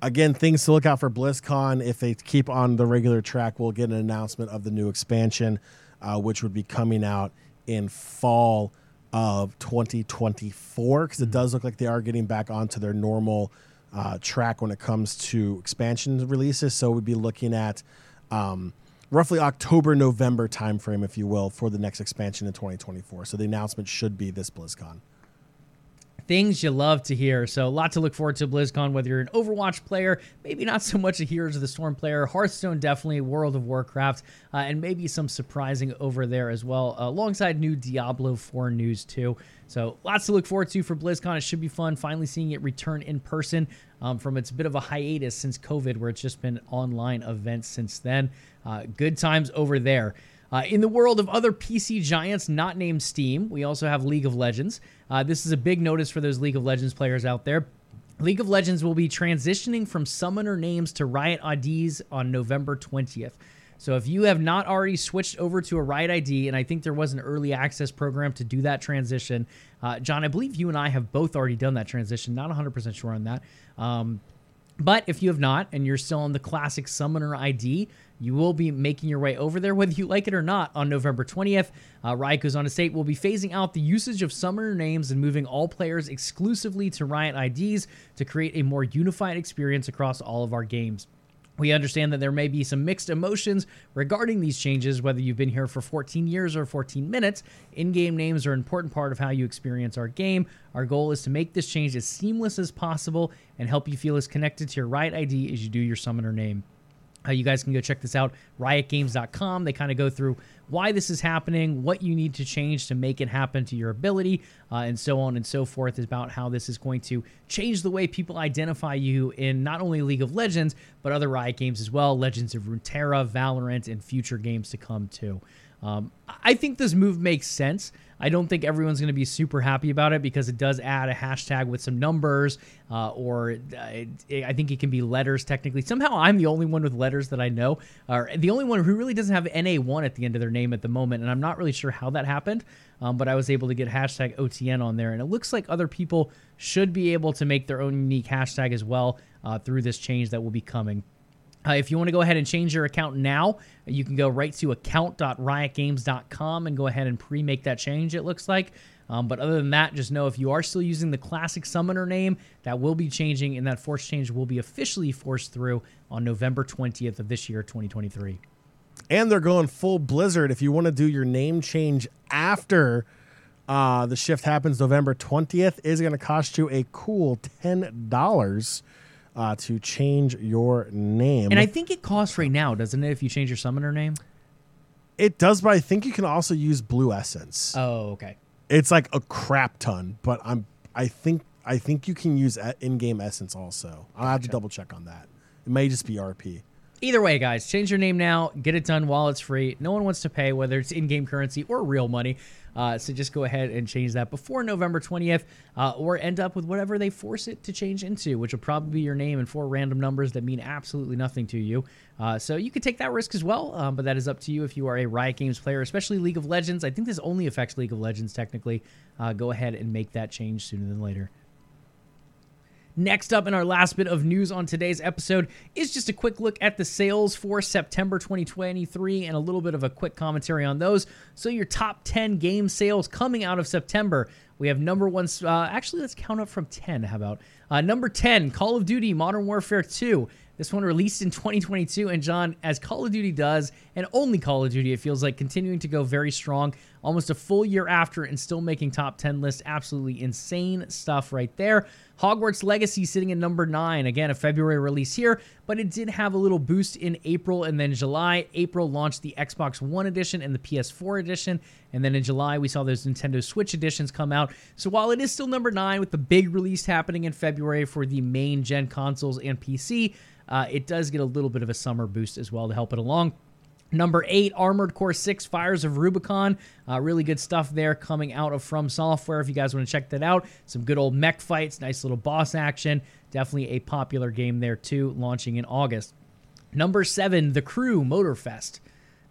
S1: again, things to look out for BlizzCon. If they keep on the regular track, we'll get an announcement of the new expansion, uh, which would be coming out in fall of 2024. Because it does look like they are getting back onto their normal uh, track when it comes to expansion releases. So we'd be looking at. Um, roughly October November timeframe, if you will, for the next expansion in 2024. So the announcement should be this BlizzCon.
S2: Things you love to hear. So, a lot to look forward to BlizzCon, whether you're an Overwatch player, maybe not so much a Heroes of the Storm player, Hearthstone definitely, World of Warcraft, uh, and maybe some surprising over there as well, uh, alongside new Diablo 4 news too. So, lots to look forward to for BlizzCon. It should be fun finally seeing it return in person um, from its bit of a hiatus since COVID, where it's just been online events since then. Uh, good times over there. Uh, in the world of other PC giants not named Steam, we also have League of Legends. Uh, this is a big notice for those League of Legends players out there. League of Legends will be transitioning from summoner names to Riot IDs on November 20th. So if you have not already switched over to a Riot ID, and I think there was an early access program to do that transition, uh, Jon, I believe you and I have both already done that transition. Not 100% sure on that. Um, but if you have not and you're still on the classic Summoner ID, you will be making your way over there, whether you like it or not, on November 20th. Uh, Riot goes on to state we'll be phasing out the usage of Summoner names and moving all players exclusively to Riot IDs to create a more unified experience across all of our games. We understand that there may be some mixed emotions regarding these changes, whether you've been here for 14 years or 14 minutes. In game names are an important part of how you experience our game. Our goal is to make this change as seamless as possible and help you feel as connected to your Riot ID as you do your summoner name. Uh, you guys can go check this out, riotgames.com. They kind of go through why this is happening, what you need to change to make it happen to your ability, uh, and so on and so forth, about how this is going to change the way people identify you in not only League of Legends, but other Riot games as well Legends of Runeterra, Valorant, and future games to come too. Um, I think this move makes sense. I don't think everyone's going to be super happy about it because it does add a hashtag with some numbers, uh, or uh, I think it can be letters technically. Somehow I'm the only one with letters that I know, or the only one who really doesn't have NA1 at the end of their name at the moment, and I'm not really sure how that happened. Um, but I was able to get hashtag OTN on there, and it looks like other people should be able to make their own unique hashtag as well uh, through this change that will be coming. Uh, if you want to go ahead and change your account now, you can go right to account.riotgames.com and go ahead and pre make that change, it looks like. Um, but other than that, just know if you are still using the classic summoner name, that will be changing, and that force change will be officially forced through on November 20th of this year, 2023.
S1: And they're going full Blizzard. If you want to do your name change after uh, the shift happens November 20th, is going to cost you a cool $10 uh, to change your name.
S2: And I think it costs right now, doesn't it, if you change your summoner name?
S1: It does, but I think you can also use Blue Essence.
S2: Oh, okay.
S1: It's like a crap ton, but I'm I think I think you can use in-game essence also. I'll have to double check on that. It may just be RP.
S2: Either way, guys, change your name now. Get it done while it's free. No one wants to pay, whether it's in-game currency or real money. Uh, so just go ahead and change that before November 20th, uh, or end up with whatever they force it to change into, which will probably be your name and four random numbers that mean absolutely nothing to you. Uh, so you could take that risk as well, um, but that is up to you if you are a Riot Games player, especially League of Legends. I think this only affects League of Legends technically. Uh, go ahead and make that change sooner than later. Next up, in our last bit of news on today's episode, is just a quick look at the sales for September 2023 and a little bit of a quick commentary on those. So, your top 10 game sales coming out of September. We have number one, uh, actually, let's count up from 10. How about uh, number 10, Call of Duty Modern Warfare 2. This one released in 2022, and Jon, as Call of Duty does, and only Call of Duty, it feels like continuing to go very strong, almost a full year after, and still making top 10 lists. Absolutely insane stuff right there. Hogwarts Legacy sitting at number nine. Again, a February release here, but it did have a little boost in April and then July. April launched the Xbox One edition and the PS4 edition. And then in July, we saw those Nintendo Switch editions come out. So while it is still number nine with the big release happening in February for the main gen consoles and PC, uh, it does get a little bit of a summer boost as well to help it along. Number eight, Armored Core 6 Fires of Rubicon. Uh, really good stuff there coming out of From Software. If you guys want to check that out, some good old mech fights, nice little boss action. Definitely a popular game there too, launching in August. Number seven, The Crew Motorfest.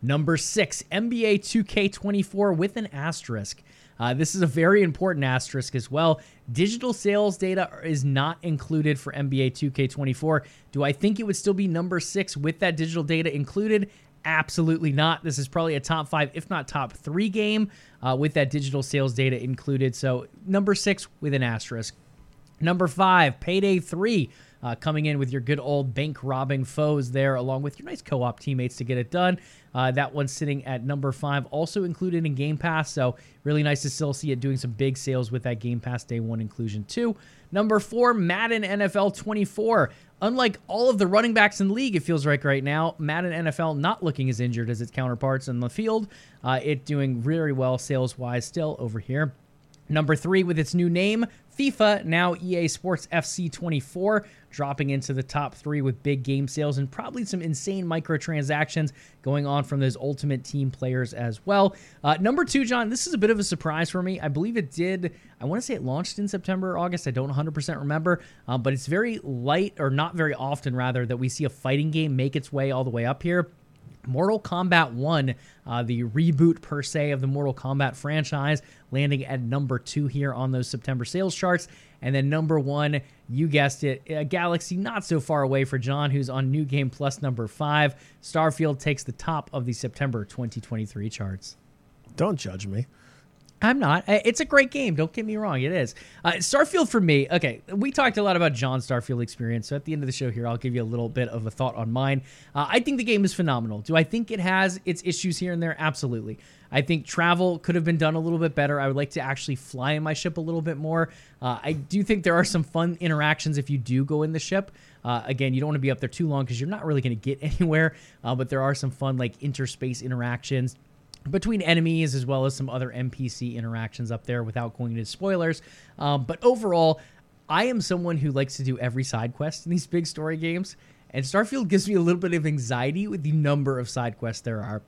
S2: Number six, NBA 2K24 with an asterisk. Uh, this is a very important asterisk as well. Digital sales data is not included for NBA 2K24. Do I think it would still be number six with that digital data included? Absolutely not. This is probably a top five, if not top three game uh, with that digital sales data included. So, number six with an asterisk. Number five, Payday 3 uh, coming in with your good old bank robbing foes there, along with your nice co op teammates to get it done. Uh, that one's sitting at number five, also included in Game Pass. So, really nice to still see it doing some big sales with that Game Pass Day 1 inclusion, too. Number four, Madden NFL 24. Unlike all of the running backs in the league, it feels like right now, Madden NFL not looking as injured as its counterparts in the field. Uh, it doing very well sales wise still over here. Number three, with its new name, FIFA, now EA Sports FC 24, dropping into the top three with big game sales and probably some insane microtransactions going on from those Ultimate Team players as well. Uh, number two, Jon, this is a bit of a surprise for me. I believe it did, I want to say it launched in September or August. I don't 100% remember, um, but it's very light, or not very often, rather, that we see a fighting game make its way all the way up here. Mortal Kombat 1, uh, the reboot per se of the Mortal Kombat franchise, landing at number two here on those September sales charts. And then number one, you guessed it, a galaxy not so far away for Jon, who's on New Game Plus number five. Starfield takes the top of the September 2023 charts.
S1: Don't judge me.
S2: I'm not. It's a great game. Don't get me wrong. It is. Uh, Starfield for me. Okay, we talked a lot about Jon's Starfield experience. So at the end of the show here, I'll give you a little bit of a thought on mine. Uh, I think the game is phenomenal. Do I think it has its issues here and there? Absolutely. I think travel could have been done a little bit better. I would like to actually fly in my ship a little bit more. Uh, I do think there are some fun interactions if you do go in the ship. Uh, again, you don't want to be up there too long because you're not really going to get [laughs] anywhere. Uh, but there are some fun like interspace interactions between enemies as well as some other NPC interactions up there without going into spoilers. Um, but overall, I am someone who likes to do every side quest in these big story games, and Starfield gives me a little bit of anxiety with the number of side quests there are.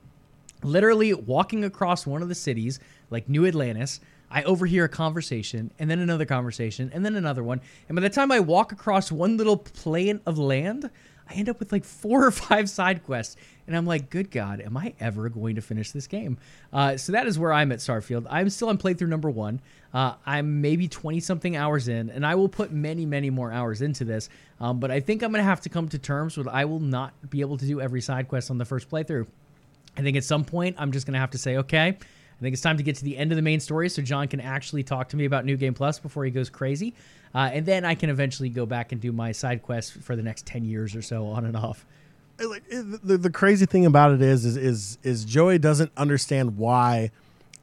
S2: literally walking across one of the cities, like New Atlantis. I overhear a conversation and then another conversation and then another one. And by the time I walk across one little plane of land, I end up with like four or five side quests. And I'm like, good God, am I ever going to finish this game? Uh, so that is where I'm at Starfield. I'm still on playthrough number one. Uh, I'm maybe 20 something hours in, and I will put many, many more hours into this. Um, but I think I'm going to have to come to terms with I will not be able to do every side quest on the first playthrough. I think at some point I'm just going to have to say, okay, I think it's time to get to the end of the main story so Jon can actually talk to me about New Game Plus before he goes crazy. Uh, and then I can eventually go back and do my side quests for the next 10 years or so on and off.
S1: Like the, the crazy thing about it is, is is is Joey doesn't understand why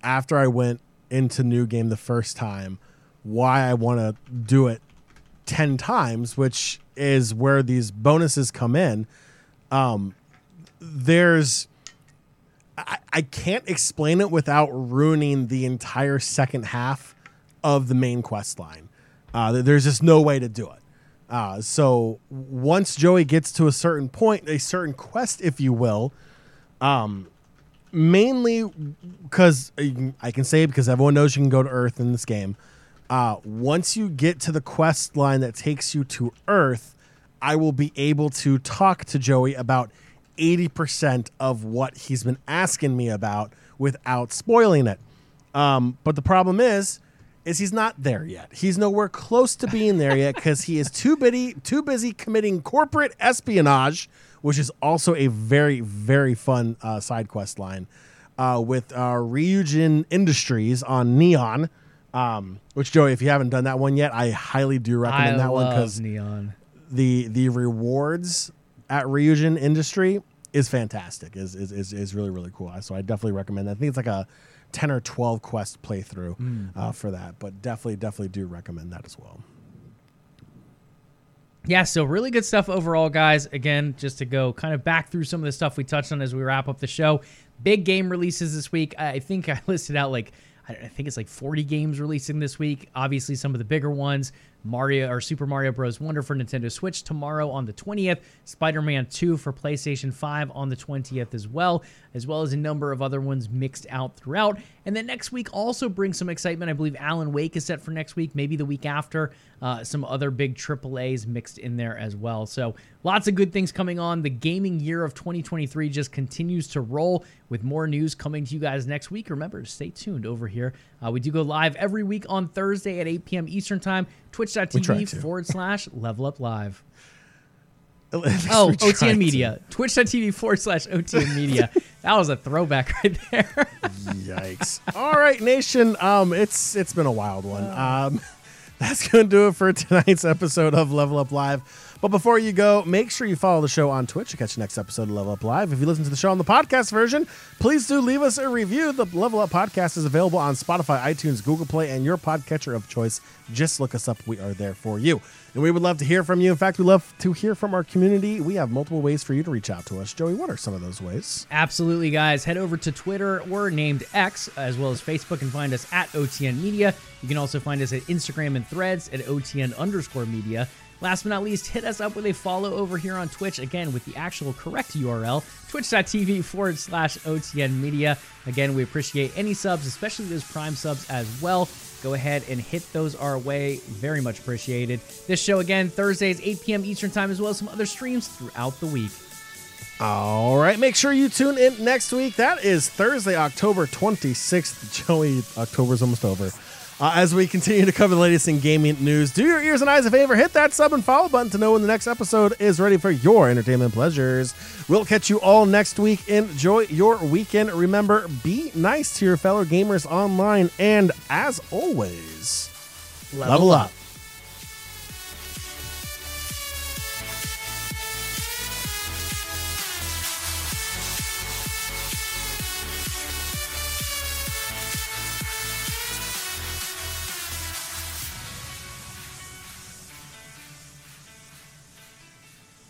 S1: after I went into New Game the first time, why I want to do it 10 times, which is where these bonuses come in. Um, there's I, I can't explain it without ruining the entire second half of the main quest line. Uh, there's just no way to do it. Uh, so once Joey gets to a certain point, a certain quest, if you will, um, mainly because I can say because everyone knows you can go to Earth in this game. Uh, once you get to the quest line that takes you to Earth, I will be able to talk to Joey about 80% of what he's been asking me about without spoiling it. Um, but the problem is, is he's not there yet. He's nowhere close to being there yet because he is too busy, too busy committing corporate espionage, which is also a very, very fun uh, side quest line uh, with uh, Ryujin Industries on Neon. Um, which Joey, if you haven't done that one yet, I highly do recommend
S2: I
S1: that one because
S2: Neon.
S1: the the rewards at Ryujin Industry is fantastic. is is is, is really really cool. So I definitely recommend that. I think it's like a ten or twelve quest playthrough
S2: Hmm.
S1: uh, for that, but definitely definitely do recommend that as well.
S2: Yeah, so really good stuff overall, guys. Again, just to go kind of back through some of the stuff we touched on as we wrap up the show. Big game releases this week. I think I [laughs] listed out like I I think it's like 40 games releasing this week. Obviously, some of the bigger ones Mario or Super Mario Bros. Wonder for Nintendo Switch tomorrow on the 20th, Spider Man 2 for PlayStation 5 on the 20th as well, as well as a number of other ones mixed out throughout. And then next week also brings some excitement. I believe Alan Wake is set for next week, maybe the week after. Uh, some other big AAAs mixed in there as well. So lots of good things coming on. The gaming year of 2023 just continues to roll with more news coming to you guys next week. Remember, to stay tuned over here. Uh, we do go live every week on Thursday at 8 p.m. Eastern Time. Twitch.tv forward slash level up live. [laughs] Oh,
S1: least we tried
S2: OTN
S1: to.
S2: Media. Twitch.tv forward slash OTN Media. that was a throwback [laughs] right there.
S1: Yikes! All right, nation. Um, it's it's been a wild one. Um, that's gonna do it for tonight's episode of Level Up Live. But before you go, make sure you follow the show on Twitch to catch the next episode of Level Up Live. If you listen to the show on the podcast version, please do leave us a review. The Level Up podcast is available on Spotify, iTunes, Google Play, and your podcatcher of choice. Just look us up. We are there for you. And we would love to hear from you. In fact, we love to hear from our community. We have multiple ways for you to reach out to us. Joey, what are some of those ways?
S2: Absolutely, guys. Head over to Twitter. We're named X, as well as Facebook, and find us at OTN Media. You can also find us at Instagram and threads at OTN underscore media. Last but not least, hit us up with a follow over here on Twitch, again, with the actual correct URL, twitch.tv forward slash OTN Media. Again, we appreciate any subs, especially those Prime subs as well. Go ahead and hit those our way. Very much appreciated. This show, again, Thursdays, 8 p.m. Eastern Time, as well as some other streams throughout the week.
S1: All right, make sure you tune in next week. That is Thursday, October 26th. Joey, October's almost over. Uh, as we continue to cover the latest in gaming news, do your ears and eyes a favor, hit that sub and follow button to know when the next episode is ready for your entertainment pleasures. We'll catch you all next week. Enjoy your weekend. Remember, be nice to your fellow gamers online, and as always, level up.